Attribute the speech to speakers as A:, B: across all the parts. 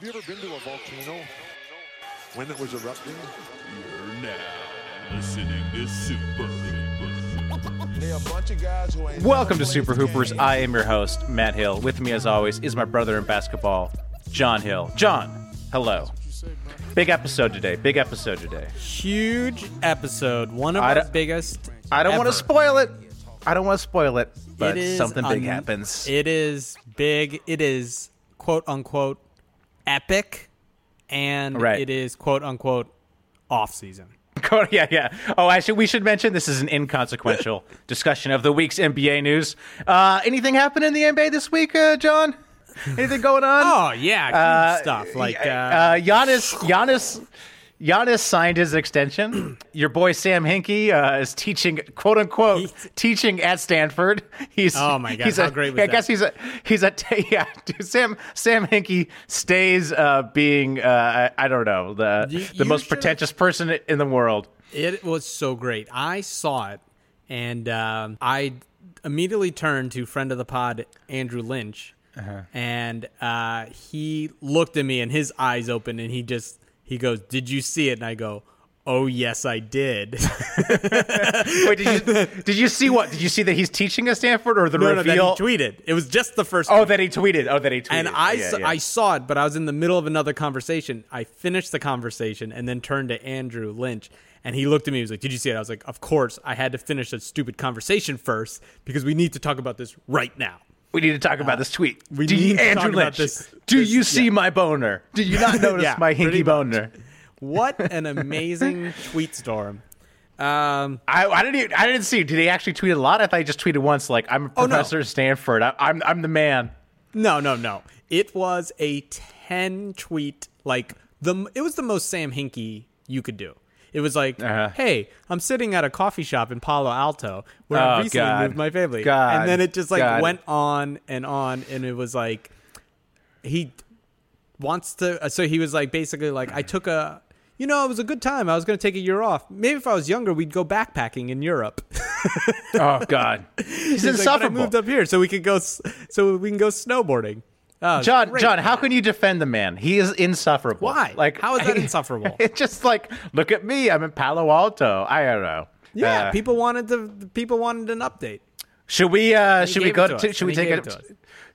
A: Have you ever been to a volcano when it was erupting?
B: You're now listening to Super Hoopers.
A: There are a bunch of guys who ain't
C: Welcome to Super Hoopers. I am your host, Matt Hill. With me, as always, is my brother in basketball, John Hill. John, hello. Big episode today. Big episode today.
D: huge episode. One of
C: I
D: our biggest.
C: I don't want to spoil it. I don't want to spoil it, but
D: It is
C: something big
D: un-
C: happens.
D: It is big. It is quote unquote epic, and
C: Right.
D: it is quote unquote off season.
C: Yeah, yeah. Oh, actually, we should mention this is an inconsequential discussion of the week's NBA news. Uh, anything happen in the NBA this week, uh, John? Anything going on?
D: Oh yeah,
C: Uh,
D: stuff like uh,
C: uh, Giannis, Giannis, Giannis signed his extension. Your boy Sam Hinkie uh, is teaching, quote unquote,
D: He-
C: teaching at Stanford. He's
D: Oh my God,
C: he's
D: how
C: a-
D: great was
C: I
D: that?
C: guess he's a he's a yeah. Dude, Sam Sam Hinkie stays uh, being uh, I, I don't know the
D: You-
C: the
D: you
C: most
D: should-
C: pretentious person in the world.
D: It was so great. I saw it, and um, I immediately turned to friend of the pod Andrew Lynch,
C: Uh-huh.
D: and uh, he looked at me, and his eyes opened, and he just he goes, "Did you see it?" And I go. Oh yes, I did.
C: Wait, did you did you see what? Did you see that he's teaching at Stanford or the
D: no, no, that he tweeted. It was just the first.
C: oh, that he tweeted. Oh, that he tweeted.
D: and I,
C: yeah,
D: saw,
C: yeah.
D: I saw it, but I was in the middle of another conversation. I finished the conversation and then turned to Andrew Lynch, and he looked at me. He was like, "Did you see it?" I was like, "Of course." I had to finish a stupid conversation first because we need to talk about this right now.
C: We need to talk about this tweet.
D: we
C: do you, Andrew Lynch,
D: this-
C: do
D: this-
C: you see
D: yeah.
C: my boner? Do you not notice
D: Yeah,
C: my
D: Hinkie
C: boner?
D: What an amazing tweet storm! Um,
C: I, I didn't. Even, I didn't see. Did he actually tweet a lot? I thought he just tweeted once. Like I'm a
D: Oh, no.
C: professor at Stanford. I, I'm I'm the man.
D: no, no, no. It was a ten tweet. Like the it was the most Sam Hinkie you could do. It was like,
C: Uh-huh.
D: "Hey, I'm sitting at a coffee shop in Palo Alto where
C: Oh,
D: I recently
C: God.
D: moved my family."
C: God.
D: And then it just like
C: God.
D: went on and on, and it was like he wants to. So he was like basically like, "I took a." You know, it was a good time. I was going to take a year off. Maybe if I was younger, we'd go backpacking in Europe.
C: Oh God, he's,
D: He's like, but I moved up here so we could go, so we can go snowboarding. Oh,
C: John. John, how can you defend the man? He is insufferable.
D: Why?
C: Like,
D: How is that insufferable?
C: It's just like, look at me. I'm in Palo Alto. I don't know.
D: Yeah,
C: Uh,
D: people wanted to. People wanted an update.
C: Should we? uh Should we go?
D: to
C: To, should we take
D: it.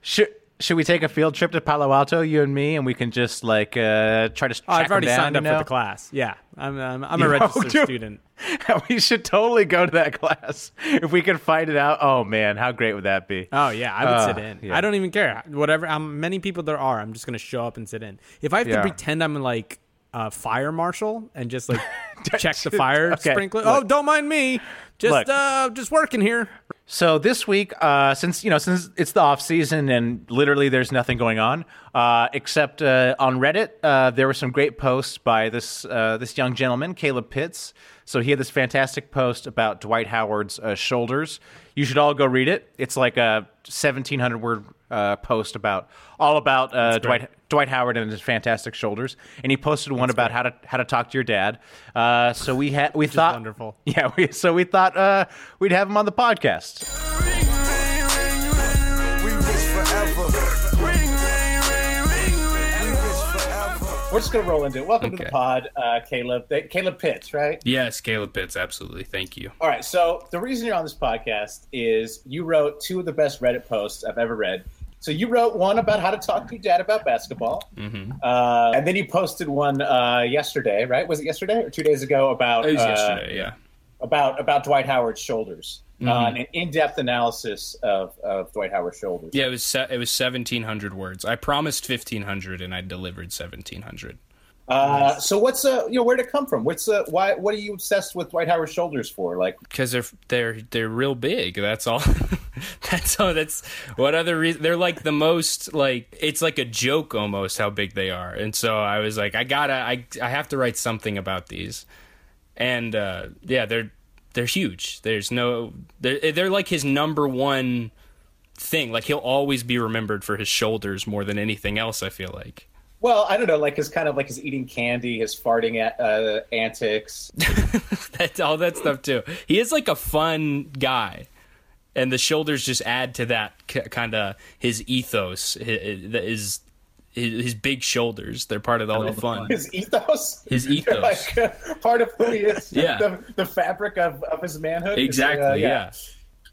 C: Should Should we take a field trip to Palo Alto, you and me, and we can just like uh try to?
D: Oh, I've already
C: down,
D: signed
C: you
D: up
C: know?
D: for the class. Yeah, I'm. I'm, I'm a
C: know,
D: registered
C: dude.
D: student.
C: we should totally go to that class if we can find it out. Oh man, how great would that be?
D: Oh yeah, I would
C: Uh,
D: sit in.
C: yeah.
D: I don't even care. Whatever. How many people there are, I'm just gonna show up and sit in. If I have
C: Yeah.
D: to pretend I'm like a fire marshal and just like check the fire
C: Okay,
D: sprinkler.
C: look.
D: oh, don't mind me. Just
C: Look.
D: uh, just working here.
C: So this week, uh, since you know, since it's the off season and literally there's nothing going on, uh, except uh, on Reddit, uh, there were some great posts by this uh, this young gentleman, Caleb Pitts. So he had this fantastic post about Dwight Howard's uh, shoulders. You should all go read it. It's like a 1,700 word uh, post about all about uh, Dwight Dwight Howard and his fantastic shoulders. And he posted one about how to how to talk to your dad. Uh, so we had we thought
D: wonderful.
C: Yeah, we, so we thought uh, we'd have him on the podcast.
A: We rich forever. We rich forever.
C: We're just gonna roll into it. Welcome to the pod, uh, Caleb. Th- Caleb Pitts, right?
E: Yes, Caleb Pitts, absolutely. Thank you.
C: All right. So the reason you're on this podcast is you wrote two of the best Reddit posts I've ever read. So you wrote one about how to talk to your dad about basketball,
E: Mm-hmm.
C: uh, and then you posted one uh, yesterday, right? Was it yesterday or two days ago about
E: It was
C: uh,
E: yesterday, yeah.
C: about about Dwight Howard's shoulders, uh, an in-depth analysis of, of Dwight Howard's shoulders.
E: Yeah, it was se- it was seventeen hundred words. I promised fifteen hundred, and I delivered seventeen hundred.
C: Uh, so what's uh, you know, where'd it come from? What's uh, why? What are you obsessed with Dwight Howard's shoulders for? Like,
E: because they're they're they're real big. That's all. that's all. That's what other reason? They're like the most like it's like a joke almost how big they are. And so I was like, I gotta, I I have to write something about these. And uh, yeah, they're they're huge. There's no they're they're like his number one thing. Like he'll always be remembered for his shoulders more than anything else. I feel like.
C: Well, I don't know, like his kind of like his eating candy, his farting uh, antics.
E: That's all that stuff too. He is like a fun guy, and the shoulders just add to that kind of his ethos. His, his his big shoulders. They're part of all the fun.
C: His ethos.
E: His ethos.
C: like uh, part of who he is.
E: Yeah.
C: The, the fabric of, of his manhood. It's like,
E: Exactly.
C: uh,
E: yeah.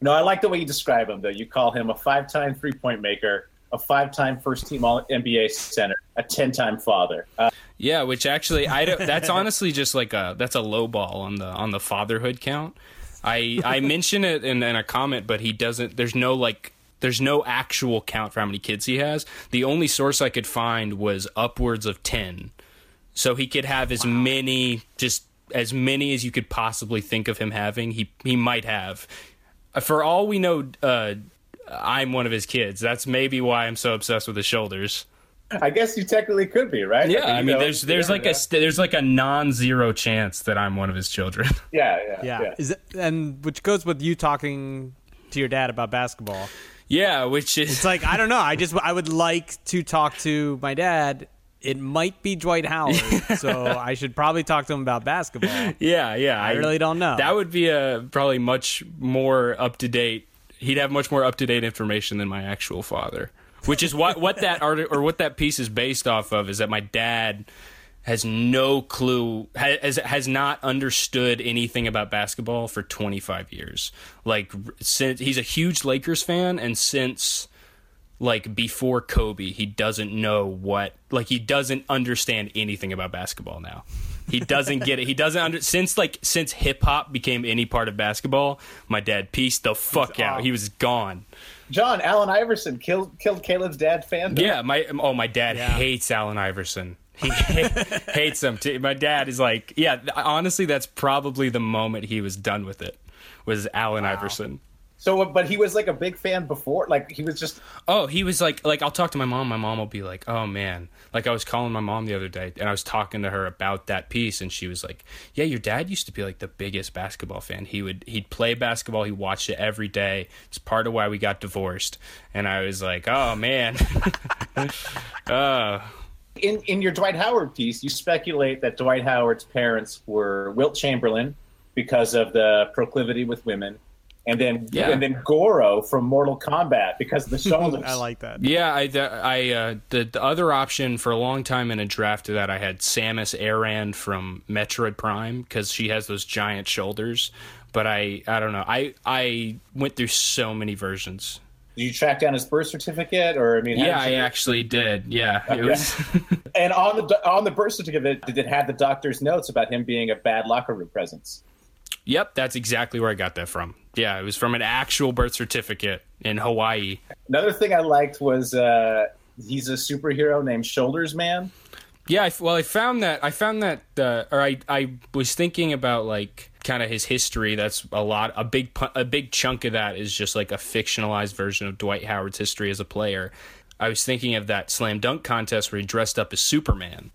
C: No, I like the way you describe him, though. You call him a five time three point maker, a five time first team All NBA center, a 10 time father. Uh,
E: Yeah, which actually I don't, that's honestly just like a that's a low ball on the on the fatherhood count. I I mention it in, in a comment, but he doesn't. There's no like there's no actual count for how many kids he has. The only source I could find was upwards of ten, so he could have as many just as many as you could possibly think of him having. He he might have. For all we know, uh, I'm one of his kids. That's maybe why I'm so obsessed with his shoulders.
C: I guess you technically could be, right?
E: Yeah, I
C: You
E: mean,
C: know,
E: there's there's
C: yeah,
E: like
C: yeah.
E: a there's like a non-zero chance that I'm one of his children.
C: Yeah, yeah,
D: Yeah.
C: yeah.
D: Is it, and which goes with you talking to your dad about basketball.
E: yeah, which is
D: It's like I don't know. I just I would like to talk to my dad. It might be Dwight Howard, so I should probably talk to him about basketball.
E: yeah, yeah. I,
D: really don't know.
E: That would be a probably much more up to date. He'd have much more up to date information than my actual father. Which is what what that art or what that piece is based off of is that my dad has no clue has has not understood anything about basketball for 25 years. Like since he's a huge Lakers fan and since like before Kobe, he doesn't know what like he doesn't understand anything about basketball now. He doesn't get it. He doesn't under since like since hip hop became any part of basketball. My dad pieced the fuck out. He was gone.
C: John, Allen Iverson killed killed Caleb's dad fan.
E: Yeah, my oh my dad hates Allen Iverson. He hates him. Too. My dad is like, yeah. Honestly, that's probably the moment he was done with it. Was Allen Iverson.
C: So, but he was like a big fan before. Like he was just
E: Oh, he was like, like I'll talk to my mom. My mom will be like, oh man, like I was calling my mom the other day, and I was talking to her about that piece, and she was like, yeah, your dad used to be like the biggest basketball fan. He would he'd play basketball. He watched it every day. It's part of why we got divorced. And I was like, oh man, uh,
C: in in your Dwight Howard piece. You speculate that Dwight Howard's parents were Wilt Chamberlain because of the proclivity with women, and then
E: Yeah.
C: and then Goro from Mortal Kombat because of the shoulders.
D: I like that.
E: Yeah, I, the, I uh, the the other option for a long time in a draft of that I had Samus Aran from Metroid Prime because she has those giant shoulders. But I I don't know. I I went through so many versions.
C: Did you track down his birth certificate, or I mean,
E: Yeah, I actually did. Yeah, it was.
C: And on the on the birth certificate, did it have the doctor's notes about him being a bad locker room presence?
E: Yep, that's exactly where I got that from. Yeah, it was from an actual birth certificate in Hawaii.
C: Another thing I liked was uh, he's a superhero named Shoulders Man.
E: Yeah, I, well, I found that I found that, uh, or I I was thinking about like kind of his history. That's a lot. A big a big chunk of that is just like a fictionalized version of Dwight Howard's history as a player. I was thinking of that slam dunk contest where he dressed up as Superman,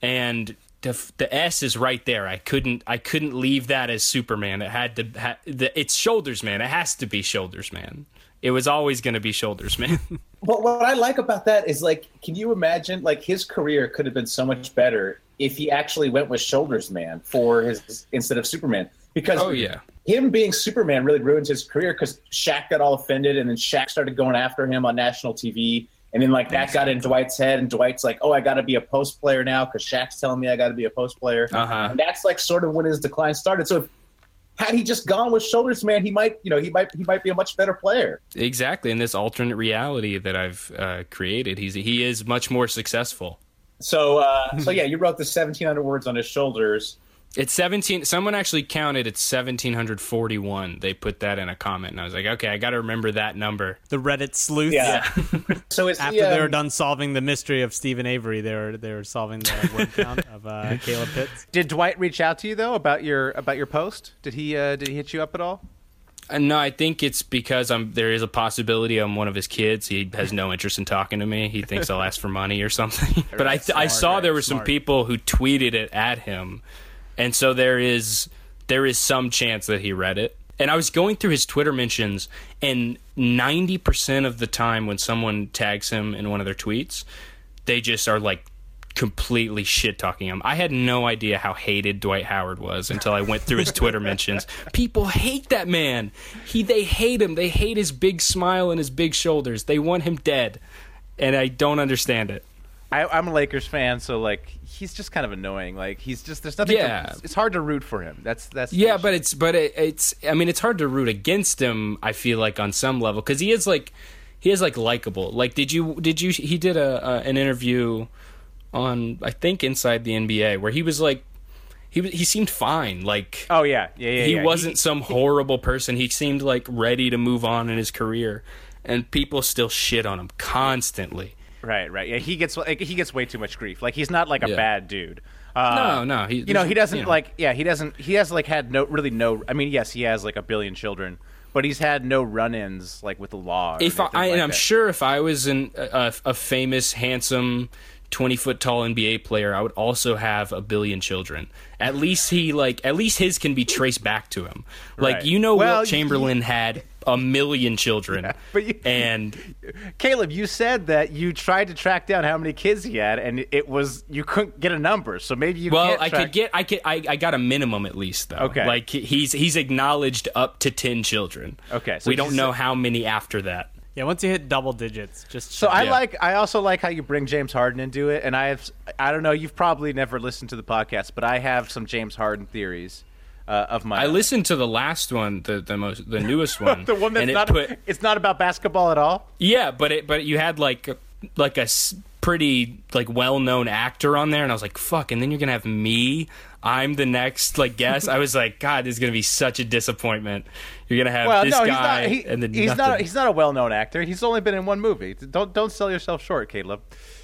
E: and the the S is right there. I couldn't I couldn't leave that as Superman. It had to ha, the, it's Shoulders Man. It has to be Shoulders Man. It was always going to be Shoulders Man.
C: But what I like about that is like, can you imagine like his career could have been so much better if he actually went with Shoulders Man for his instead of Superman? Because
E: Oh, yeah.
C: him being Superman really ruined his career because Shaq got all offended and then Shaq started going after him on national TV. And then like that got in Dwight's head, and Dwight's like, "Oh, I got to be a post player now because Shaq's telling me I got to be a post player."
E: Uh-huh.
C: And that's like sort of when his decline started. So if had he just gone with Shoulders Man, he might, you know, he might he might be a much better player.
E: exactly in this alternate reality that I've uh, created. He's he is much more successful.
C: So, uh, so yeah, you wrote the 1,700 words on his shoulders.
E: It's 17. Someone actually counted. It's 1741. They put that in a comment, and I was like, okay, I got to remember that number.
D: The Reddit sleuth.
F: Yeah. so is
D: After
F: he, um,
D: they were done solving the mystery of Steven Avery, they were they were solving the word count of uh, Caleb Pitts.
C: Did Dwight reach out to you though about your about your post? Did he uh, did he hit you up at all?
E: Uh, no, I think it's because I'm. There is a possibility I'm one of his kids. He has no interest in talking to me. He thinks I'll ask for money or something. but I, I saw there were some people who tweeted it at him, and so there is there is some chance that he read it. And I was going through his Twitter mentions, and ninety percent of the time when someone tags him in one of their tweets, they just are like completely shit talking him. I had no idea how hated Dwight Howard was until I went through his Twitter mentions. People hate that man. He they hate him. They hate his big smile and his big shoulders. They want him dead. And I don't understand it.
C: I, I'm a Lakers fan, so like he's just kind of annoying. Like he's just there's nothing.
E: Yeah.
C: To, it's hard to root for him. That's that's
E: Yeah, but it's but it, it's I mean it's hard to root against him. I feel like on some level because he is like he is like likable. Like did you did you he did a, a an interview on I think Inside the NBA where he was like he was- he seemed fine. Like
C: oh yeah yeah yeah.
E: he
C: yeah.
E: wasn't some horrible person. He seemed like ready to move on in his career, and people still shit on him constantly.
C: Right, right. Yeah, he gets like, he gets way too much grief. Like he's not like a
E: Yeah.
C: bad dude. Uh,
E: No, no, he-
C: you know he doesn't like. Yeah, he doesn't. He has like had no really no. I mean, yes, he has like a billion children, but he's had no run-ins like with the law. or
E: If I,
C: anything
E: I
C: like
E: and I'm
C: that.
E: sure if I was an, a, a famous, handsome, twenty foot tall NBA player, I would also have a billion children. At least he like at least his can be traced back to him. Like
C: Right.
E: you know,
C: Well,
E: Wilt Chamberlain had a million children,
C: but you-
E: and
C: Caleb, you said that you tried to track down how many kids he had, and it was you couldn't get a number. So maybe you.
E: Well, I
C: track-
E: could get, I could, I, I got a minimum at least though.
C: Okay.
E: like he's he's acknowledged up to ten children.
C: Okay, so
E: we don't know how many after that.
D: Yeah, once you hit double digits, just
C: So I
E: Yeah.
C: like. I also like how you bring James Harden into it, and I have. I don't know. You've probably never listened to the podcast, but I have some James Harden theories uh, of my.
E: I
C: own.
E: listened to the last one, the the most, the newest one,
C: the one that's
E: and it
C: not.
E: put
C: it's not about basketball at all.
E: Yeah, but it but you had like like a s- pretty like well known actor on there, and I was like, fuck. And then you're gonna have me. I'm the next like guest. I was like, God, this is gonna be such a disappointment. You're gonna have
C: Well,
E: this
C: no, he's
E: guy,
C: not. He,
E: and then
C: he's
E: nothing.
C: not. He's not a well-known actor. He's only been in one movie. Don't don't sell yourself short, Caleb.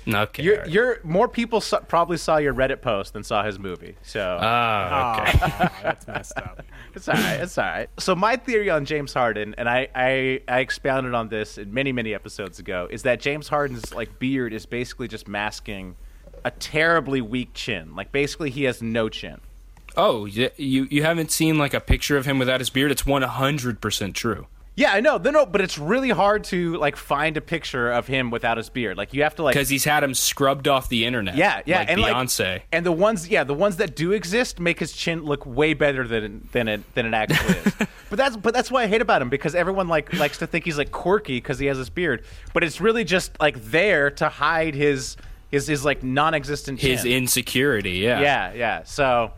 E: Okay.
C: You're, you're more people saw, probably saw your Reddit post than saw his movie. So
E: Ah, okay.
D: Oh, that's messed up.
C: It's all right. It's all right. So my theory on James Harden, and I, I I expounded on this in many many episodes ago, is that James Harden's like beard is basically just masking a terribly weak chin. Like basically he has no chin.
E: Oh, y- you you haven't seen like a picture of him without his beard? It's one hundred percent true.
C: Yeah, I know. No, but it's really hard to like find a picture of him without his beard. Like you have to like
E: Because he's had him scrubbed off the internet.
C: Yeah, yeah,
E: like
C: and
E: Beyonce.
C: like, and the ones, yeah, the ones that do exist make his chin look way better than than it than it actually is. but that's but that's what I hate about him because everyone like likes to think he's like quirky because he has his beard, but it's really just like there to hide his his his like non-existent chin.
E: his insecurity. Yeah,
C: yeah, yeah. So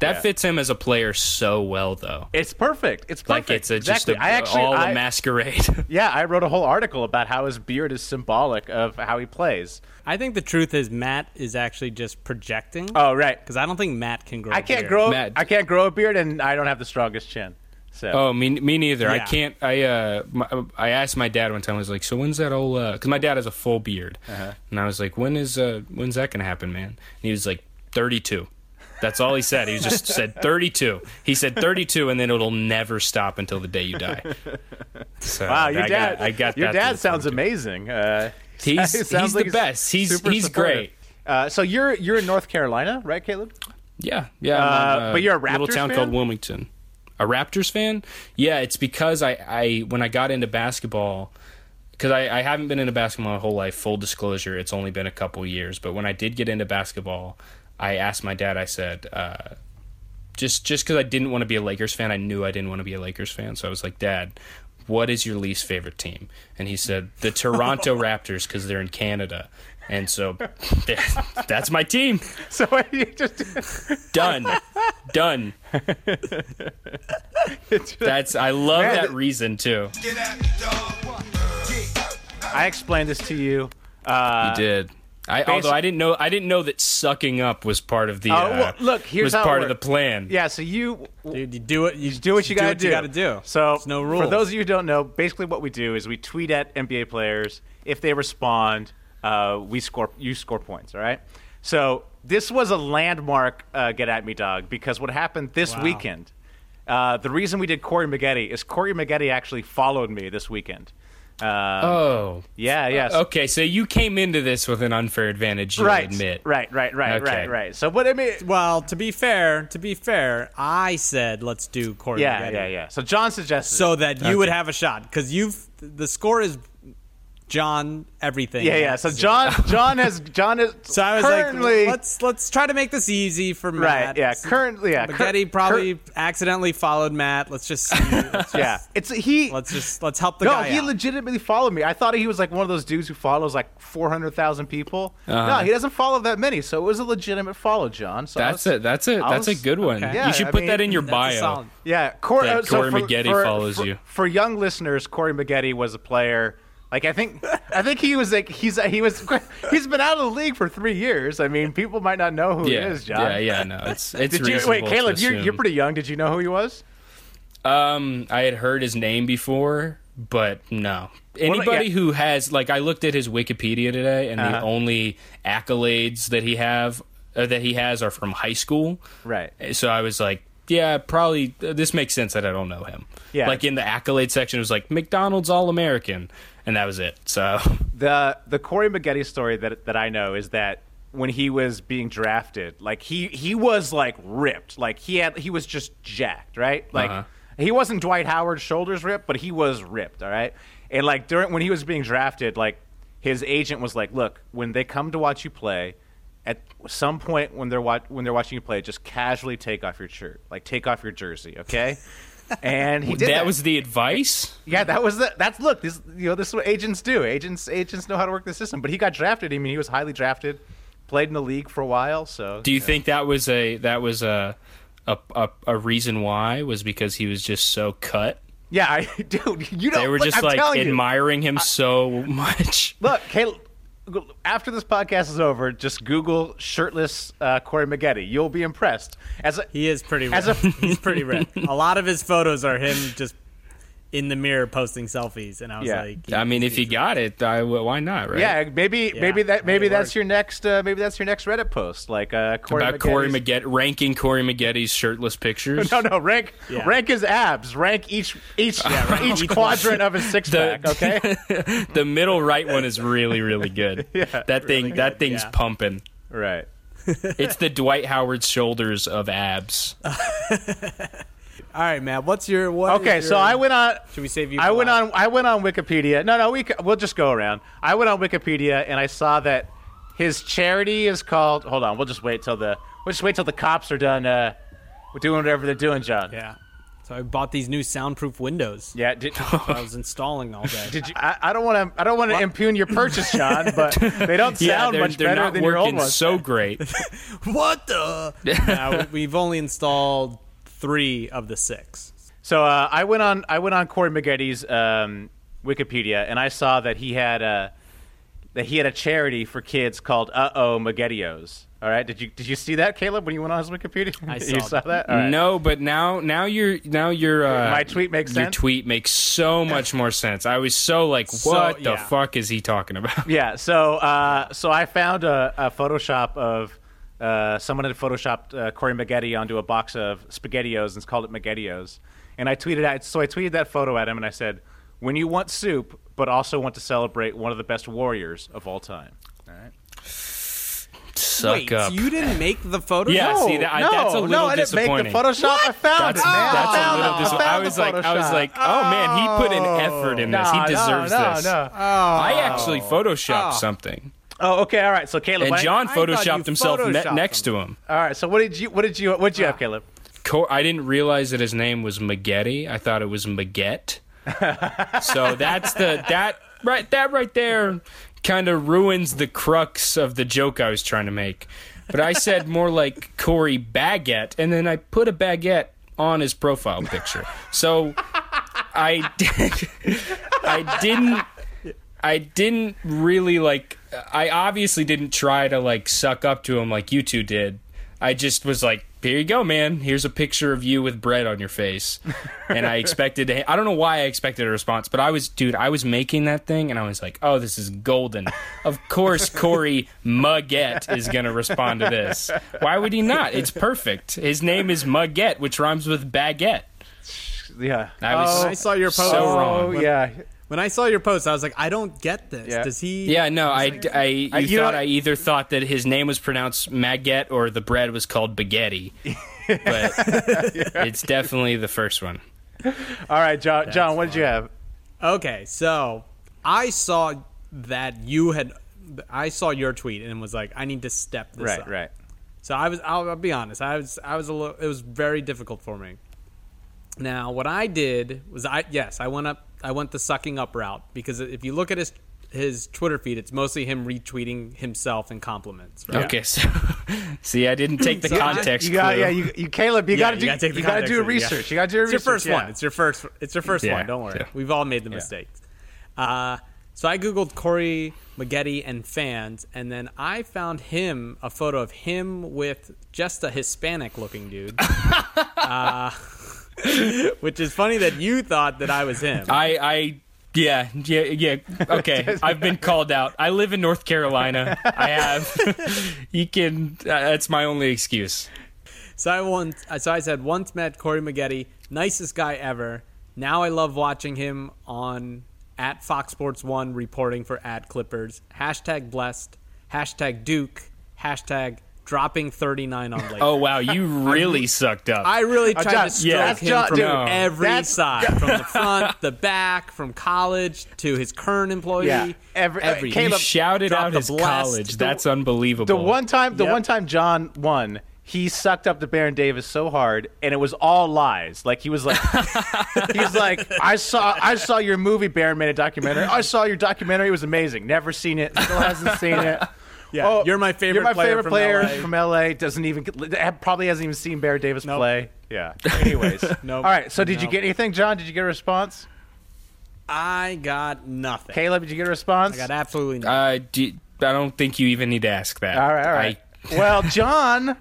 E: That
C: yeah.
E: fits him as a player so well, though.
C: it's perfect. It's perfect.
E: Like it's a,
C: exactly.
E: just a,
C: I actually,
E: all
C: I,
E: a masquerade.
C: yeah, I wrote a whole article about how his beard is symbolic of how he plays.
D: I think the truth is Matt is actually just projecting.
C: Oh, right.
D: Because I don't think Matt can grow.
C: I
D: a
C: can't
D: beard.
C: grow.
E: Matt-
C: I can't grow a beard, and I don't have the strongest chin. So.
E: Oh, me, me neither. I can't. I uh, my, I asked my dad one time. I was like, "So when's that old?" Because my dad has a full beard,
C: Uh-huh.
E: and I was like, "When is uh, when's that gonna happen, man?" And he was like, "32." That's all he said. He just said 32. He said 32, and then it'll never stop until the day you die. So
C: Wow, your
E: I
C: dad!
E: Got, I got
C: your dad sounds amazing. Uh,
E: He's- he's the best. He's- he's
C: supportive.
E: great.
C: Uh, so you're you're in North Carolina, right, Caleb?
E: Yeah, yeah.
C: Uh,
E: I'm
C: but you're a
E: little
C: Raptors
E: town
C: fan?
E: called Wilmington. A Raptors fan? Yeah, it's because I, I when I got into basketball, because I, I haven't been into basketball my whole life. Full disclosure, it's only been a couple years. But when I did get into basketball, I asked my dad. I said, uh, just just because I didn't want to be a Lakers fan, I knew I didn't want to be a Lakers fan. So I was like, Dad, what is your least favorite team? And he said the Toronto Raptors because they're in Canada. And so that's my team.
C: So you just
E: Done. Done. That's I love
C: Man,
E: that
C: th-
E: reason too.
C: I explained this to you. Uh,
E: You did. I, although I didn't know, I didn't know that sucking up was part of the.
C: Oh,
E: uh,
C: well, look, here's
E: was
C: how it
E: part of the plan.
C: Yeah, so you
D: Dude, you do it. You
C: do what you got to do.
D: You got to do.
C: So
D: There's no rules.
C: For those of you who don't know, basically what we do is we tweet at NBA players. If they respond, uh, we score. You score points. All right. So this was a landmark uh, get at me dog because what happened this
D: Wow.
C: weekend. Uh, the reason we did Corey Maggette is Corey Maggette actually followed me this weekend. Uh,
E: Oh.
C: yeah, yes.
E: Okay, so you came into this with an unfair advantage. You
C: right,
E: admit.
C: right, right, right,
E: Okay.
C: right, right. So what I mean,
D: Well, to be fair, to be fair, I said let's do Corey.
C: yeah,
D: Maggette.
C: yeah, yeah. So John suggested,
D: So that you would have a shot because you've the score is John everything.
C: yeah, yeah. So John, John has, John is
D: So I was
C: currently,
D: like, let's let's try to make this easy for Matt.
C: Right, yeah, currently, yeah, cur-
D: Spaghetti probably accidentally followed Matt. Let's just see. Let's just,
C: yeah. It's he.
D: Let's just let's help the
C: no,
D: guy No,
C: he
D: out.
C: legitimately followed me. I thought he was like one of those dudes who follows like four hundred thousand people.
E: Uh-huh.
C: No, he doesn't follow that many. So it was a legitimate follow, John. So
E: That's
C: was-
E: a that's a
C: I
E: that's a good one.
D: okay.
C: Yeah,
E: you should
C: I
E: put that in your bio.
D: solid-
C: Yeah, Cor-
E: That
C: uh, so
E: Corey
C: for,
E: Maggette
C: for-
E: follows
C: for-
E: you.
C: For young listeners, Corey Maggette was a player. Like I think, I think he was like he's he was he's been out of the league for three years. I mean, people might not know who
E: Yeah,
C: he is, John.
E: yeah, yeah. No, it's it's
C: Did you wait, Caleb? You're, you're pretty young. Did you know who he was?
E: Um, I had heard his name before, but no. Anybody
C: yeah.
E: who has like, I looked at his Wikipedia today, and the
C: Uh-huh.
E: only accolades that he have uh, that he has are from high school.
C: Right.
E: So I was like, yeah, probably uh, this makes sense that I don't know him.
C: Yeah.
E: Like in the accolade section, it was like McDonald's All American, and that was it. So
C: the the Corey Maggette story that that I know is that when he was being drafted, like he he was like ripped, like he had he was just jacked, right? Like
E: Uh-huh.
C: he wasn't Dwight Howard's shoulders ripped, but he was ripped, all right. And like during when he was being drafted, like his agent was like, "Look, when they come to watch you play." At some point when they're wa- when they're watching you play, just casually take off your shirt, like take off your jersey, okay? And he did
E: that
C: that.
E: was the advice.
C: Yeah, that was the. That's look. This you know this is what agents do. Agents agents know how to work the system. But he got drafted. I mean, he was highly drafted. Played in the league for a while. So
E: Do you think that was a that was a a, a a reason why was because he was just so cut?
C: yeah, I dude, you know
E: They were
C: look,
E: just
C: I'm
E: like
C: you.
E: admiring him so much.
C: Look, Caleb. After this podcast is over, just Google shirtless uh, Corey Maggette. You'll be impressed. As a,
D: He is pretty. Red.
C: As a-
D: He's pretty red. A lot of his photos are him just in the mirror posting selfies, and I was
C: Yeah.
D: like,
E: I mean, if you got it, I, why not? Right?
C: yeah, maybe
D: Yeah,
C: maybe that maybe that's
D: worked.
C: your next uh, maybe that's your next Reddit post, like uh, Corey
E: about Corey
C: Maggette's-
E: Maggette ranking Corey Maggette's shirtless pictures.
C: No, no, rank
D: Yeah.
C: rank his abs. Rank each each each quadrant of his six
E: The-
C: pack. Okay.
E: the middle right one is really, really good.
C: Yeah,
E: that thing, that thing's
D: yeah.
E: pumping.
C: right.
E: It's the Dwight Howard shoulders of abs.
D: All right, Matt, what's your what?
C: Okay,
D: is
C: so I went on.
D: Should we save you?
C: I went
D: last?
C: on. I went on Wikipedia. No, no, we we'll just go around. I went on Wikipedia and I saw that his charity is called. Hold on, we'll just wait till the. We'll just wait till the cops are done. Uh, we're doing whatever they're doing, John.
D: Yeah. So I bought these new soundproof windows.
C: Yeah. Did,
D: I was installing all day.
C: did you? I, I don't want to. I don't want to impugn your purchase, John, but they don't sound
E: yeah, they're,
C: much
E: they're
C: better
E: not
C: than your old
E: working
C: ones.
E: so great.
D: what the? Now, we've only installed three of the six.
C: So uh, I went on I went on Corey Maggette's um, Wikipedia and I saw that he had a that he had a charity for kids called Uh Oh Maggettios. All right, did you did you see that, Caleb, when you went on his Wikipedia?
D: I
C: you
D: saw
C: saw that. All right.
E: No, but now, now you're, now you're. Uh,
C: My tweet makes
E: your
C: sense?
E: tweet makes so much more sense. I was so like,
D: So-
E: what the
D: yeah.
E: fuck is he talking about?
C: Yeah. So uh, so I found a, a Photoshop of uh, someone had photoshopped uh, Corey Maggette onto a box of SpaghettiOs and called it Maggettios. And I tweeted out. So I tweeted that photo at him and I said, "When you want soup, but also want to celebrate one of the best warriors of all time." All right.
E: Suck
D: Wait,
E: up.
D: so you didn't make the photo?
E: Yeah,
C: No,
E: see, that- I-
C: no,
E: that's a
C: no, I didn't make the
E: disappointing.
C: Photoshop. I found
E: That's,
C: it, man.
E: that's
C: I
E: a
C: found
E: little
C: it.
E: dis-
C: I
E: I was
C: the
E: like, I was like, oh man, he put an effort in this.
C: No,
E: he deserves
C: no, no,
E: this.
C: No.
E: I actually photoshopped something,
C: Oh, okay, all right. So Caleb,
E: and John
D: I you
E: photoshopped himself ne- next to him.
C: All right. So what did you? What did you? What did you have, uh, Caleb?
E: Co- I didn't realize that his name was Maggette. I thought it was Maggette. so that's the that right that right there kind of ruins the crux of the joke I was trying to make. But I said more like Corey Baguette, and then I put a baguette on his profile picture. So I did, I didn't I didn't really like. I obviously didn't try to like suck up to him like you two did. I just was like, "Here you go, man. Here's a picture of you with bread on your face." And I expected to. I don't know why I expected a response, but I was, dude. I was making that thing, and I was like, "Oh, this is golden." Of course, Corey Muggett is gonna respond to this. Why would he not? It's perfect. His name is Muggett, which rhymes with baguette.
C: Yeah.
E: I was oh,
D: I saw your post.
E: so wrong.
C: Oh yeah.
D: When I saw your post, I was like, I don't get this.
C: Yeah.
D: Does he?
E: Yeah, no, I, I, you,
C: you
E: thought
C: know-
E: I either thought that his name was pronounced Maggette or the bread was called Baguette, but it's definitely the first one.
C: All right, John. John, what did you have?
D: Okay, so I saw that you had. I saw your tweet and was like, I need to step this
C: Right,
D: up.
C: right.
D: So I was. I'll, I'll be honest. I was. I was a little. It was very difficult for me. Now, what I did was, I yes, I went up. I went the sucking up route because if you look at his his Twitter feed, it's mostly him retweeting himself and compliments. Right?
E: Okay, so see, I didn't take the
D: So I-
E: context.
C: You got
E: clue.
C: yeah. You, you Caleb. You
D: Yeah,
C: got to do.
D: gotta take the
C: you got to do
D: of it, yeah.
C: research. You got to do your
D: It's your first
C: yeah.
D: one. It's your first. It's your first
E: Yeah,
D: one. Don't worry.
E: yeah.
D: We've all made the mistakes. Uh, so I googled Corey Maggette and fans, and then I found him a photo of him with just a Hispanic-looking dude. uh, which is funny that you thought that I was him.
E: I, I, yeah, yeah, yeah. Okay, I've been called out. I live in North Carolina. I have. you can. Uh, that's my only excuse.
D: So I once, so I said once met Corey Maggette, nicest guy ever. Now I love watching him on at Fox Sports One reporting for at Clippers. Hashtag blessed. Hashtag Duke. Hashtag dropping thirty nine on Lakers.
E: Oh wow, you really sucked up.
D: I really
C: Oh,
D: tried
C: John,
D: to stroke
E: yeah,
D: him
E: that's John-
D: from
E: dude,
D: every
C: that's-
D: side, from the front, the back, from college to his current employee.
C: Yeah, every- uh,
D: every
E: you shouted out his
D: blessed.
E: college. That's unbelievable.
C: The one time, the
D: Yep.
C: one time John won, he sucked up to Baron Davis so hard, and it was all lies. Like he was like, he's like, I saw, I saw your movie. Baron made a documentary. I saw your documentary. It was amazing. Never seen it. Still hasn't seen it.
D: Yeah,
C: Oh,
D: you're my favorite
C: You're my
D: player
C: favorite
D: from
C: player
D: LA.
C: from LA. Doesn't even probably hasn't even seen Baron Davis
D: Nope.
C: play. Yeah. Anyways.
D: Nope.
C: All right. So did you get anything, John? Did you get a response?
D: I got nothing.
C: Caleb, did you get a response?
D: I got absolutely nothing.
E: Uh, do, I don't think you even need to ask that.
C: All right, all right. well, John,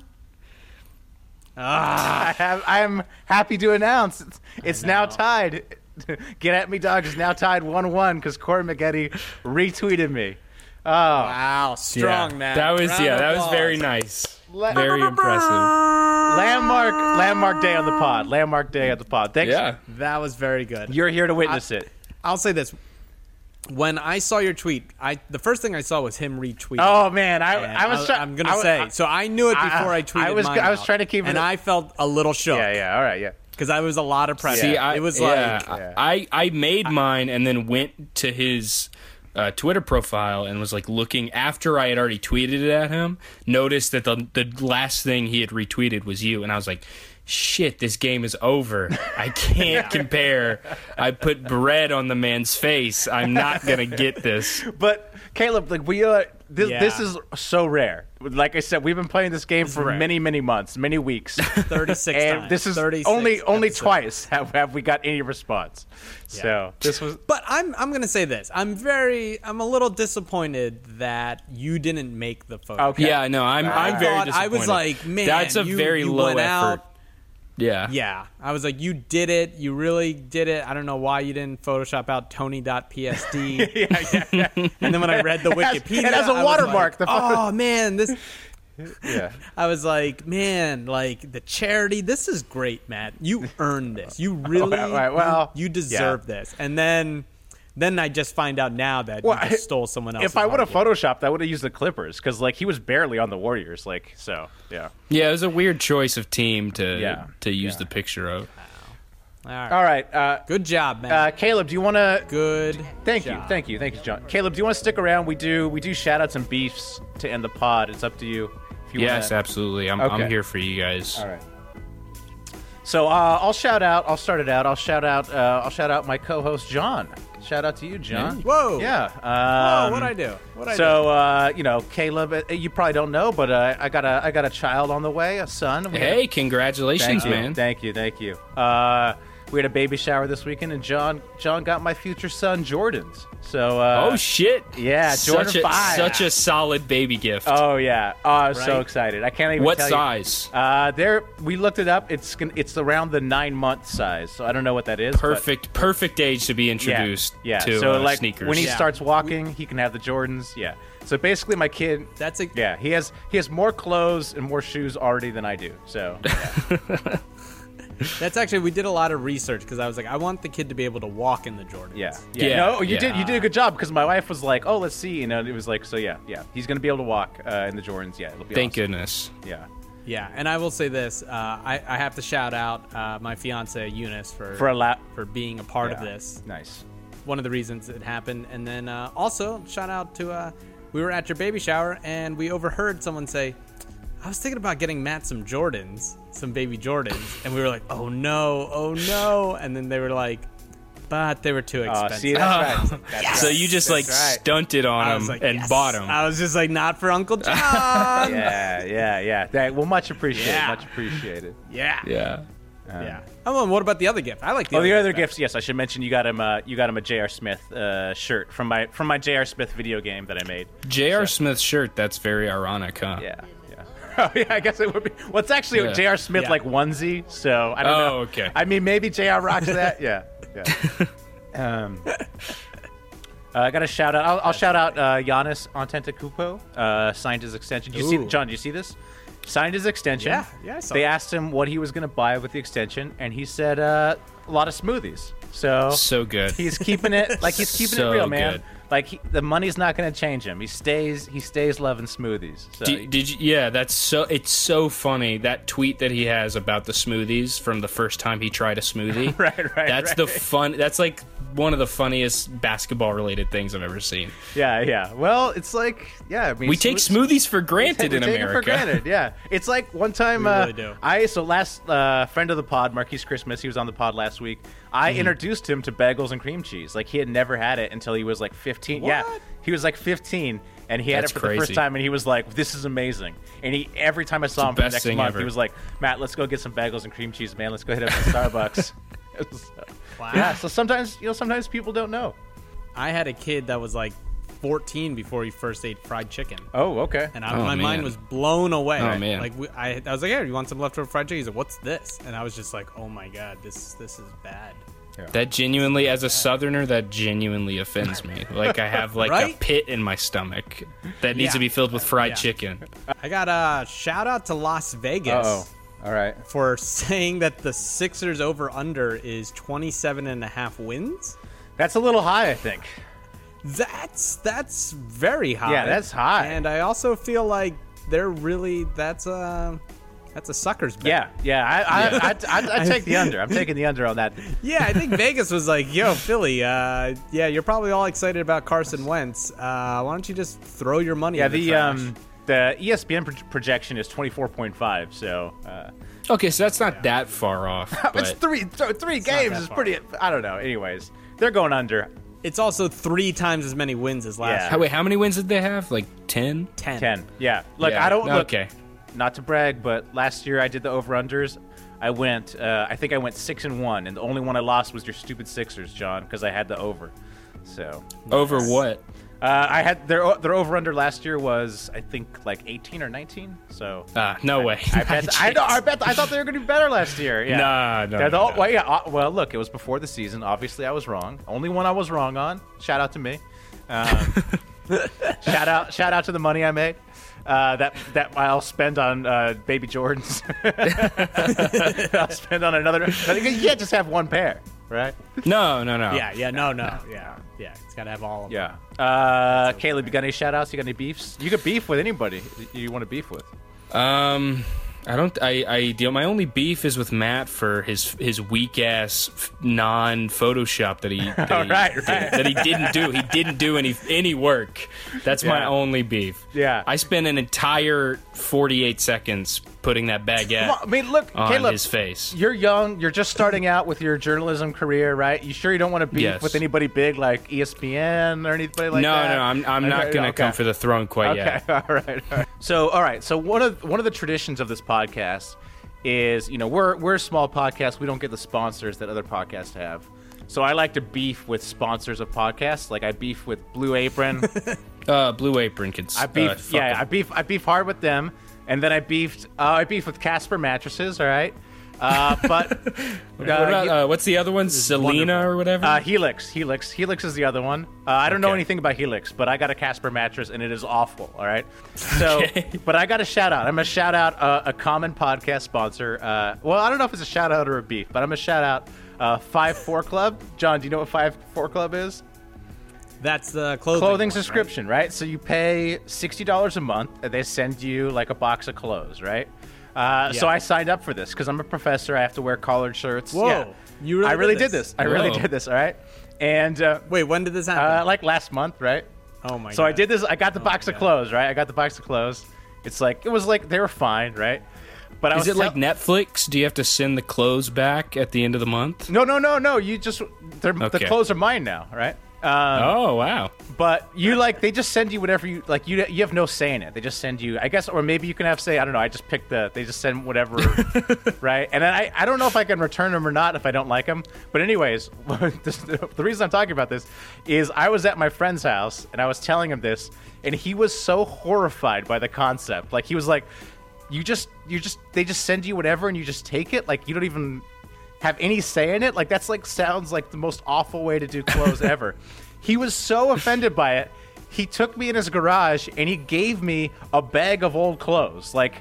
C: I have. I am happy to announce it's, it's now tied. Get at me, dog. Is now tied one-one because Corey Maggette retweeted me. Oh,
D: wow, strong
E: yeah.
D: man.
E: That was
D: Round
E: yeah, that was
D: applause.
E: very nice.
C: Le-
E: Very impressive.
C: landmark, landmark day on the pod. Landmark day on the pod. Thanks.
E: Yeah.
D: That was very good.
C: You're here to witness it.
D: I'll say this: when I saw your tweet, I the first thing I saw was him retweeting.
C: Oh man, I, I was. try-
D: I'm gonna
C: I-
D: say.
C: I-
D: so I knew it before I, tweeted.
C: I was-
D: mine
C: I was
D: out,
C: trying to keep it-
D: and I felt a little shook.
C: yeah, yeah. All right, yeah.
D: because I was a lot of pressure.
E: See, I,
D: it was
E: yeah,
D: like
C: Yeah.
E: I I made mine and then went to his uh, Twitter profile and was like looking after I had already tweeted it at him. Noticed that the the last thing he had retweeted was you, and I was like. Shit, this game is over. I can't compare. I put bread on the man's face. I'm not gonna get this.
C: But Caleb, like we are, this
D: Yeah.
C: this is so rare. Like I said, we've been playing this game for many, many months, many weeks.
D: 36
C: and
D: times.
C: this is only only
D: episodes.
C: twice have, have we got any response. So this was
D: But I'm I'm gonna say this. I'm very I'm a little disappointed that you didn't make the photo.
C: Okay.
E: Yeah, no, I'm
D: I
E: I'm very disappointed.
D: I was like, man,
E: that's a
D: you-
E: very
D: you
E: low effort.
D: out-
E: Yeah,
D: Yeah, I was like, you did it. You really did it. I don't know why you didn't Photoshop out Tony.psd.
C: yeah, yeah, yeah.
D: and then when I read the Wikipedia,
C: it has a watermark,
D: like, oh man, this.
C: yeah.
D: I was like, man, like the charity. This is great, Matt. You earned this. You oh, really,
C: Well, right, well,
D: you, you deserve this. And then, then I just find out now that you
C: I-
D: just stole someone else.
C: If I would have photoshopped, I would have used the Clippers because like he was barely on the Warriors. Like so, yeah.
E: yeah. It was a weird choice of team to
C: Yeah,
E: to use
C: yeah.
E: the picture of.
D: All right.
C: All right, uh,
D: Good job, Matt.
C: uh, Caleb, do you want to?
D: Good.
C: Thank you, thank you, thank you, John. Caleb, do you want to stick around? We do we do shout outs and beefs to end the pod. It's up to you. If you
E: Yes,
C: wanna...
E: absolutely. I'm
C: Okay.
E: I'm here for you guys.
C: All right. So uh, I'll shout out. I'll start it out. I'll shout out. Uh, I'll shout out my co-host John. Shout out to you, John.
D: Whoa.
C: Yeah.
D: Oh,
C: Um,
D: what'd I do? What'd I
C: so uh, you know, Caleb, uh, you probably don't know, but uh, I got a I got a child on the way, a son. We
E: Hey, congratulations,
C: thank you,
E: man.
C: thank you, thank you. Uh, we had a baby shower this weekend, and John John got my future son Jordans. So uh,
E: oh shit!
C: yeah, Jordan
E: such a,
C: five.
E: Such a solid baby gift.
C: Oh yeah, oh, I was so excited. I can't even.
E: what
C: tell you.
E: size?
C: Uh, there we looked it up. It's gon- it's around the nine month size. So I don't know what that is. but-
E: Perfect, perfect age to be
C: Yeah,
E: introduced
C: yeah.
E: to
C: so
E: uh,
C: like
E: sneakers.
C: when he
D: Yeah.
C: starts walking, he can have the Jordans. Yeah. So basically, my kid.
D: That's a
C: Yeah, he has he has more clothes and more shoes already than I do. So yeah,
D: that's actually we did a lot of research because I was like, I want the kid to be able to walk in the Jordans.
C: yeah, yeah.
E: Yeah,
C: No, you
E: yeah.
C: did you did a good job because my wife was like, "Oh, let's see," you know, it was like, so yeah, yeah, he's gonna be able to walk uh, in the Jordans. Yeah, it'll be
E: Thank
C: awesome.
E: goodness.
C: Yeah,
D: Yeah, and I will say this: uh, I, I have to shout out uh, my fiance Eunice for
C: for a lap.
D: for being a part of this.
C: Nice.
D: One of the reasons it happened, and then uh, also shout out to uh, we were at your baby shower and we overheard someone say, "I was thinking about getting Matt some Jordans, some baby Jordans," and we were like, "Oh no, oh no!" And then they were like, "But they were too
C: Oh,
D: expensive."
C: see, that's right. That's
E: So
C: right.
E: you just like
C: right.
E: stunted on
D: them like,
E: and
D: yes.
E: bought them.
D: I was just like, "Not for Uncle John."
C: Yeah, yeah, yeah. That, well, much appreciated.
D: Yeah.
C: Much appreciated.
D: yeah,
E: yeah.
D: yeah. Oh, and what about the other gift? I like the
C: Oh,
D: other
C: the other
D: better.
C: gifts. Yes, I should mention you got him. Uh, you got him a J.R. Smith uh, shirt from my from my J.R. Smith video game that I made.
E: J.R. Smith shirt. That's very ironic, huh?
C: Yeah, yeah. Oh yeah, I guess it would be. Well, it's actually a
E: Yeah.
C: J.R. Smith
D: Yeah.
C: like onesie, so I don't know.
E: Oh, okay.
C: I mean, maybe J.R. rocks that. Yeah, yeah. Um, uh, I got a shout out. I'll, I'll shout out uh, Giannis Antetokounmpo. Uh, signed his extension. Do you see. John? Do you see this? Signed his extension.
D: Yeah, yeah, I saw
C: They
D: it.
C: asked him what he was going to buy with the extension, and he said uh, a lot of smoothies. So
E: So good.
C: he's keeping it like he's keeping
E: So
C: it real, man.
E: good.
C: Like he, the money's not going to change him. He stays he stays loving smoothies. So
E: Did, did you? Yeah, that's so. It's so funny that tweet that he has about the smoothies from the first time he tried a smoothie.
C: Right, right,
E: That's
C: right.
E: the fun. That's like one of the funniest basketball related things I've ever seen.
C: yeah, yeah. Well, it's like yeah. I mean,
E: We take smoothies for granted
C: we
E: in
C: take it
E: America.
C: for granted. Yeah, it's like one time.
D: We
C: uh,
D: really do.
C: I so last uh, friend of the pod, Marquise Christmas. He was on the pod last week. I
E: Mm-hmm.
C: introduced him to bagels and cream cheese. Like he had never had it until he was like 15. Yeah, he was like 15, and he had
E: That's
C: it for the first time, and he was like, "This is amazing." And he every time I saw
E: the
C: him for the next month,
E: ever.
C: he was like, "Matt, let's go get some bagels and cream cheese, man. Let's go hit up the Starbucks." Was-
D: Wow.
C: Yeah, so sometimes you know, sometimes people don't know.
D: I had a kid that was like 14 before he first ate fried chicken.
C: Oh, okay.
D: And I,
E: Oh,
D: my
E: man.
D: mind was blown away.
E: Oh, man.
D: Like we, I, I was like, "Yeah, you want some leftover fried chicken?" He's like, "What's this?" And I was just like, "Oh my god, this this is bad."
E: That genuinely, as a Southerner, that genuinely offends me. Like I have like a pit in my stomach that needs
D: Yeah.
E: to be filled with fried
D: Yeah.
E: chicken.
D: I got a shout out to Las Vegas
C: Oh, all right.
D: for saying that the Sixers over under is 27 and a half wins.
C: That's a little high, I think.
D: That's that's very high.
C: Yeah, that's high.
D: And I also feel like they're really that's a that's a sucker's bet.
C: Yeah, yeah. I, I, I, I, I take the under. I'm taking the under on that.
D: Yeah, I think Vegas was like, "Yo, Philly, uh, yeah, you're probably all excited about Carson Wentz. Uh, why don't you just throw your money?"
C: Yeah,
D: in the,
C: the um, the ESPN pro- projection is 24.5. So uh,
E: Okay, so that's not that far off.
C: it's three th- three
D: not
C: games
D: that
C: is
D: far.
C: pretty. I don't know. Anyways, they're going under
D: it's also three times as many wins as last
C: Yeah.
D: year.
E: How- wait, how many wins did they have? Like ten?
D: Ten.
C: 10. Yeah. Look,
E: Yeah,
C: I don't look.
E: Okay.
C: Not to brag, but last year I did the over unders. I went. Uh, I think I went six and one, and the only one I lost was your stupid Sixers, John, because I had the over. So
E: Over what?
C: Uh, I had their their over under last year was I think like 18 or 19. So
E: Ah, no way.
C: I bet. I know. I bet. I thought they were going to be better last year. Yeah.
E: Nah, no,
C: the-
E: no.
C: Well, yeah. uh, well, look, it was before the season. Obviously, I was wrong. Only one I was wrong on. Shout out to me. Um, shout out. Shout out to the money I made. Uh, that that I'll spend on uh, baby Jordans. I'll spend on another. I you can't just have one pair, right?
E: No, no, no.
D: Yeah, yeah, no, no, yeah, yeah. It's got to have all of them.
C: Yeah. Uh, Caleb, you got any shout outs? You got any beefs? You could beef with anybody you want to beef with.
E: Um, I don't. I. I deal. My only beef is with Matt for his his weak ass non Photoshop that he that,
C: Oh,
E: he,
C: right, right.
E: that he didn't do. He didn't do any any work. That's my only beef.
C: Yeah.
E: I spent an entire forty eight seconds putting that baguette
C: Well, I mean, look,
E: on
C: Caleb,
E: his face.
C: You're young. You're just starting out with your journalism career, right? You sure you don't want to beef
E: Yes.
C: with anybody big like ESPN or anybody like
E: no,
C: that?
E: no, no, I'm I'm not gonna
C: okay.
E: come for the throne quite
C: Okay,
E: yet.
C: all right, all right. So, all right. So one of one of the traditions of this podcast is you know we're we're a small podcast. We don't get the sponsors that other podcasts have. So I like to beef with sponsors of podcasts. Like I beef with Blue Apron.
E: Uh, Blue Apron kids.
C: I beef, yeah, I beef, I beef hard with them, and then I beefed, uh, I beefed with Casper mattresses. All right, uh, but uh,
E: what about, uh, what's the other one? Selena or whatever.
C: uh, Helix, Helix, Helix is the other one. Uh, I don't know anything about Helix, but I got a Casper mattress and it is awful. All right, so but I got a shout out. I'm gonna shout out uh, a common podcast sponsor. Uh, well, I don't know if it's a shout out or a beef, but I'm gonna shout out uh, Five Four Club. John, do you know what Five Four Club is?
D: That's the clothing.
C: clothing
D: one,
C: subscription, right? So you pay sixty dollars a month, and they send you like a box of clothes, right? Uh, So I signed up for this because I'm a professor. I have to wear collared shirts.
D: Whoa,
C: Yeah.
D: you really
C: I really
D: did
C: did
D: this?
C: this. I really did this. All right, and uh,
D: Wait, when did this
C: uh,
D: happen?
C: like last month, right?
D: oh my god.
C: So
D: god.
C: I did this. I got the box of
D: God.
C: clothes, right? I got the box of clothes. It's like it was like they were fine, right? But I
E: Is
C: was
E: it like Netflix? Do you have to send the clothes back at the end of the month?
C: No, no, no, no. You just they're, the clothes are mine now, right? Um,
E: Oh wow!
C: But you like they just send you whatever you like. You you have no say in it. They just send you. I guess, or maybe you can have say. I don't know. I just pick the. They just send whatever, right? And then I I don't know if I can return them or not if I don't like them. But anyways, the reason I'm talking about this is I was at my friend's house and I was telling him this, and he was so horrified by the concept. Like he was like, "You just you just they just send you whatever and you just take it. Like you don't even." Have any say in it. Like that's like sounds like the most awful way to do clothes ever. He was so offended by it. He took me in his garage and he gave me a bag of old clothes. Like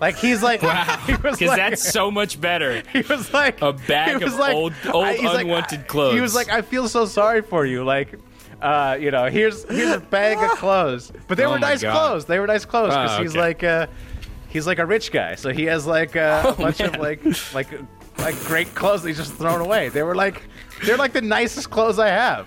C: like he's like he was
E: Because
C: like,
E: that's so much better.
C: he was like
E: A bag of old- old
C: he's like,
E: unwanted
C: I-
E: clothes.
C: He was like, I feel so sorry for you. Like, uh, you know, here's here's a bag of clothes, but they
E: Oh
C: were nice
E: God.
C: clothes. They were nice clothes because
E: Ah,
C: he's like uh, he's like a rich guy, so he has like uh, a
E: Oh,
C: bunch of like like like great clothes that he's just thrown away. They were like they're like the nicest clothes I have.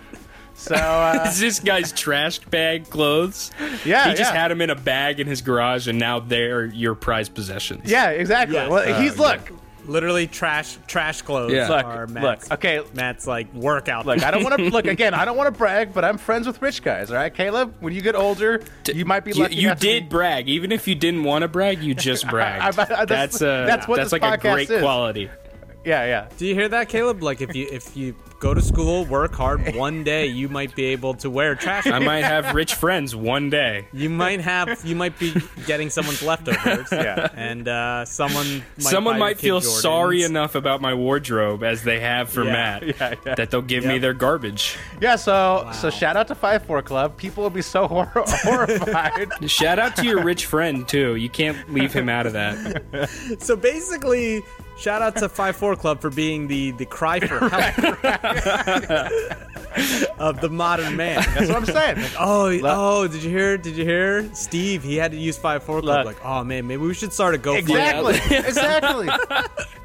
C: So uh,
E: Is this guy's trash bag clothes?
C: yeah,
E: he just
C: yeah.
E: had them in a bag in his garage, and now they're your prized possessions.
C: yeah, exactly.
D: Yes.
C: Well,
E: Uh,
C: he's look,
D: Literally trash trash clothes
E: Yeah.
C: look,
D: are
C: look. Okay,
D: Matt's like workout.
C: Look, I don't want to look again. I don't want to brag, but I'm friends with rich guys. All right, Caleb. When you get older, you might be
E: You,
C: lucky.
E: you
C: enough to
E: did
C: be-
E: brag, even if you didn't want to brag. You just bragged.
C: I- I- that's-
E: that's uh,
C: that's what
E: that's
C: this
E: like a
C: podcast
E: great
C: is.
E: quality.
C: Yeah, yeah.
D: Do you hear that, Caleb? Like if you if you go to school, work hard, one day you might be able to wear trash.
E: I might have rich friends one day.
D: You might have you might be getting someone's leftovers.
C: Yeah.
D: And uh, someone might
E: Someone might feel
D: Jordans.
E: sorry enough about my wardrobe as they have for
D: Yeah,
E: Matt
C: yeah, yeah.
E: that they'll give me their garbage.
C: Yeah, so so shout out to Five Four Club. People will be so hor- horrified.
E: Shout out to your rich friend too. You can't leave him out of that.
D: So basically, shout out to Five Four Club for being the the cry for help of the modern man.
C: That's what I'm saying.
D: Oh, oh! Did you hear? Did you hear? Steve, he had to use Five Four Club.
C: Look.
D: like, oh man, maybe we should start a GoFundMe.
C: Exactly. exactly.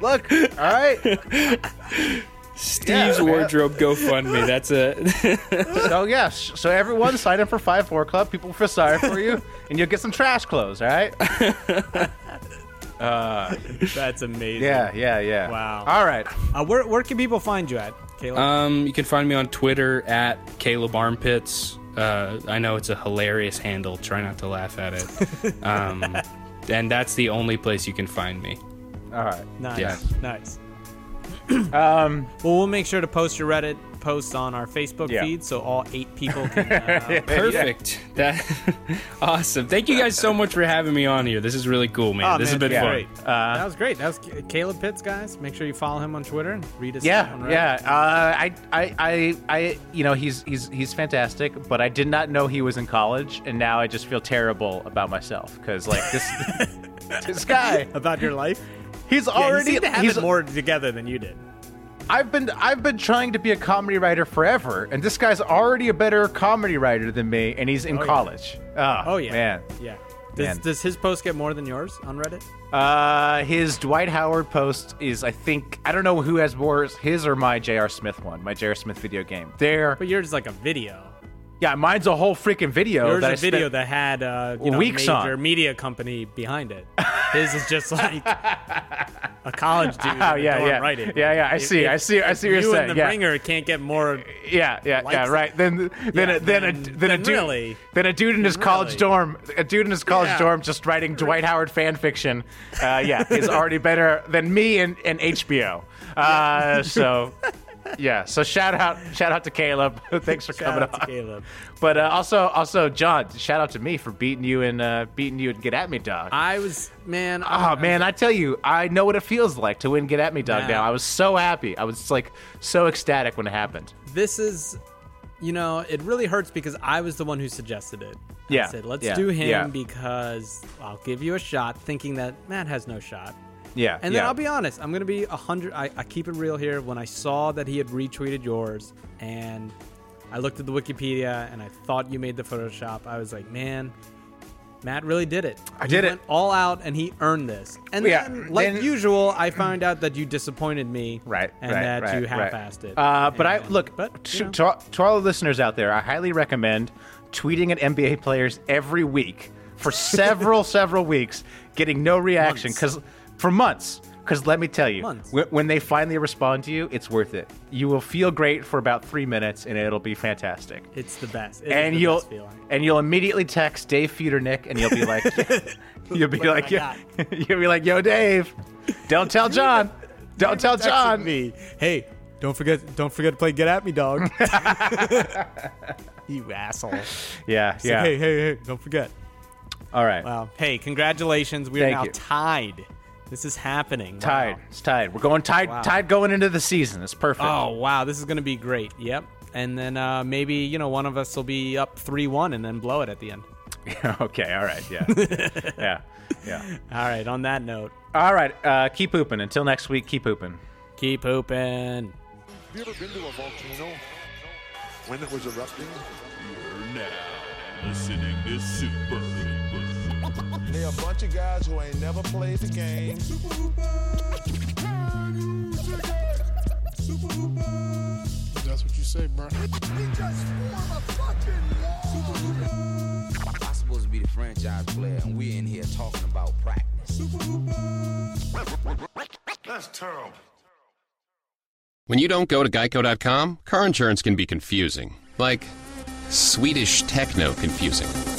C: Look, all right.
E: Steve's
C: Yeah, man.
E: wardrobe GoFundMe. That's it.
C: So yes, so everyone sign up for Five Four Club. People feel sorry for you, and you'll get some trash clothes. All right.
D: That's amazing.
C: Yeah, yeah, yeah.
D: Wow.
C: All right.
D: Uh, where where can people find you at, Caleb?
E: Um, you can find me on Twitter at Caleb Armpits. Uh, I know it's a hilarious handle. Try not to laugh at it. Um, and that's the only place you can find me.
C: All right.
D: nice,
E: yeah.
D: nice.
C: Um.
D: Well, we'll make sure to post your Reddit post on our Facebook
C: Yeah.
D: feed so all eight people can. Uh,
E: Perfect. That awesome. Thank you guys so much for having me on here. This is really cool, man.
D: Oh,
E: this
D: man,
E: has been
D: yeah.
E: fun.
D: great. that was great. That was Caleb Pitts, guys. Make sure you follow him on Twitter and read his stuff on
C: Yeah, yeah. Uh, I, I, I, I, you know, he's he's he's fantastic, but I did not know he was in college, and now I just feel terrible about myself because like this, this guy,
D: About your life.
C: he's already
D: you seem to have
C: he's,
D: it more together than you did.
C: I've been I've been trying to be a comedy writer forever, and this guy's already a better comedy writer than me, and he's in
D: yeah.
C: college. Oh,
D: Oh yeah,
C: man.
D: yeah. Does,
C: Man.
D: does his post get more than yours on Reddit?
C: Uh, his Dwight Howard post is, I think, I don't know who has more, his or my J.R. Smith one, my J.R. Smith video game. There,
D: But yours is like a video.
C: Yeah, mine's a whole freaking video.
D: Yours
C: that
D: a video that had uh, you know
C: Weeks
D: major
C: on.
D: media company behind it. His is just like a college dude.
C: Oh yeah, yeah,
D: writing.
C: yeah, yeah. I
D: If-
C: see,
D: if-
C: I see, I see what
D: you
C: you're saying.
D: and the
C: yeah.
D: ringer can't get more.
C: Yeah, yeah, yeah, right. Then, then,
D: Yeah,
C: a, then, a,
D: then-
C: then a dude,
D: really.
C: then a dude in his college
D: really.
C: dorm, a dude in his college
D: Yeah.
C: dorm, just writing Dwight Howard fan fiction. Uh, yeah, is already better than me and, and HBO. Uh, so, yeah. So shout out, shout out to Caleb. Thanks for coming
D: out to
C: on.
D: Caleb.
C: But uh, also, also John, shout out to me for beating you and uh, beating you and get at me, dog.
D: I was man.
C: Oh man, I tell you, I know what it feels like to win Get At Me Dog
D: Man.
C: now. I was so happy. I was like so ecstatic when it happened.
D: this is you know it really hurts because i was the one who suggested it I
C: Yeah,
D: said let's
C: yeah,
D: do him
C: yeah.
D: because i'll give you a shot thinking that matt has no shot
C: Yeah.
D: and
C: yeah.
D: then i'll be honest i'm gonna be a hundred I, I keep it real here when i saw that he had retweeted yours and i looked at the wikipedia and i thought you made the photoshop i was like man Matt really did it.
C: I
D: He
C: did it.
D: all out, and he earned this. And
C: Yeah,
D: then, like
C: then-
D: usual, I found out that you disappointed me,
C: Right,
D: and
C: right,
D: that
C: right,
D: you
C: right.
D: half-assed it.
C: Uh, but I look
D: but
C: to,
D: know.
C: to, to all the listeners out there. I highly recommend tweeting at NBA players every week for several several weeks, getting no reaction because for months. Because let me tell you,
D: Months.
C: when, they finally respond to you, it's worth it. You will feel great for about three minutes, and it'll be fantastic.
D: It's the best. It
C: and
D: the
C: you'll
D: best feeling.
C: and you'll immediately text Dave Feudernick, and you'll be like, you'll be
D: what
C: like, yeah, you'll be like, yo, Dave, don't tell John, don't tell John.
D: me. Hey, don't forget don't forget to play Get At Me Dog. you asshole.
C: Yeah,
D: like,
C: yeah.
D: hey, hey, hey, don't forget.
C: All right.
D: Wow. Hey, congratulations. We are now
C: you.
D: tied. This is happening.
C: Tied.
D: Wow.
C: It's tied. We're going tied.
D: Wow.
C: Tied going into the season. It's perfect.
D: Oh, wow. This is going to be great. Yep. And then uh, maybe, you know, one of us will be up 3 1 and then blow it at the end.
C: okay. All right. Yeah. yeah. Yeah.
D: All right. On that note,
C: All right. Uh, keep pooping. Until next week. Keep pooping.
D: keep hooping.
A: Have you ever been to a volcano when it was erupting?
B: You're now listening to Super Hooper.
G: They a bunch of guys who ain't never played the game.
H: That's what you say, bro.
I: I'm supposed to be the franchise player, and we're in here talking about practice.
H: That's terrible.
J: When you don't go to geico.com, car insurance can be confusing. Like Swedish techno confusing.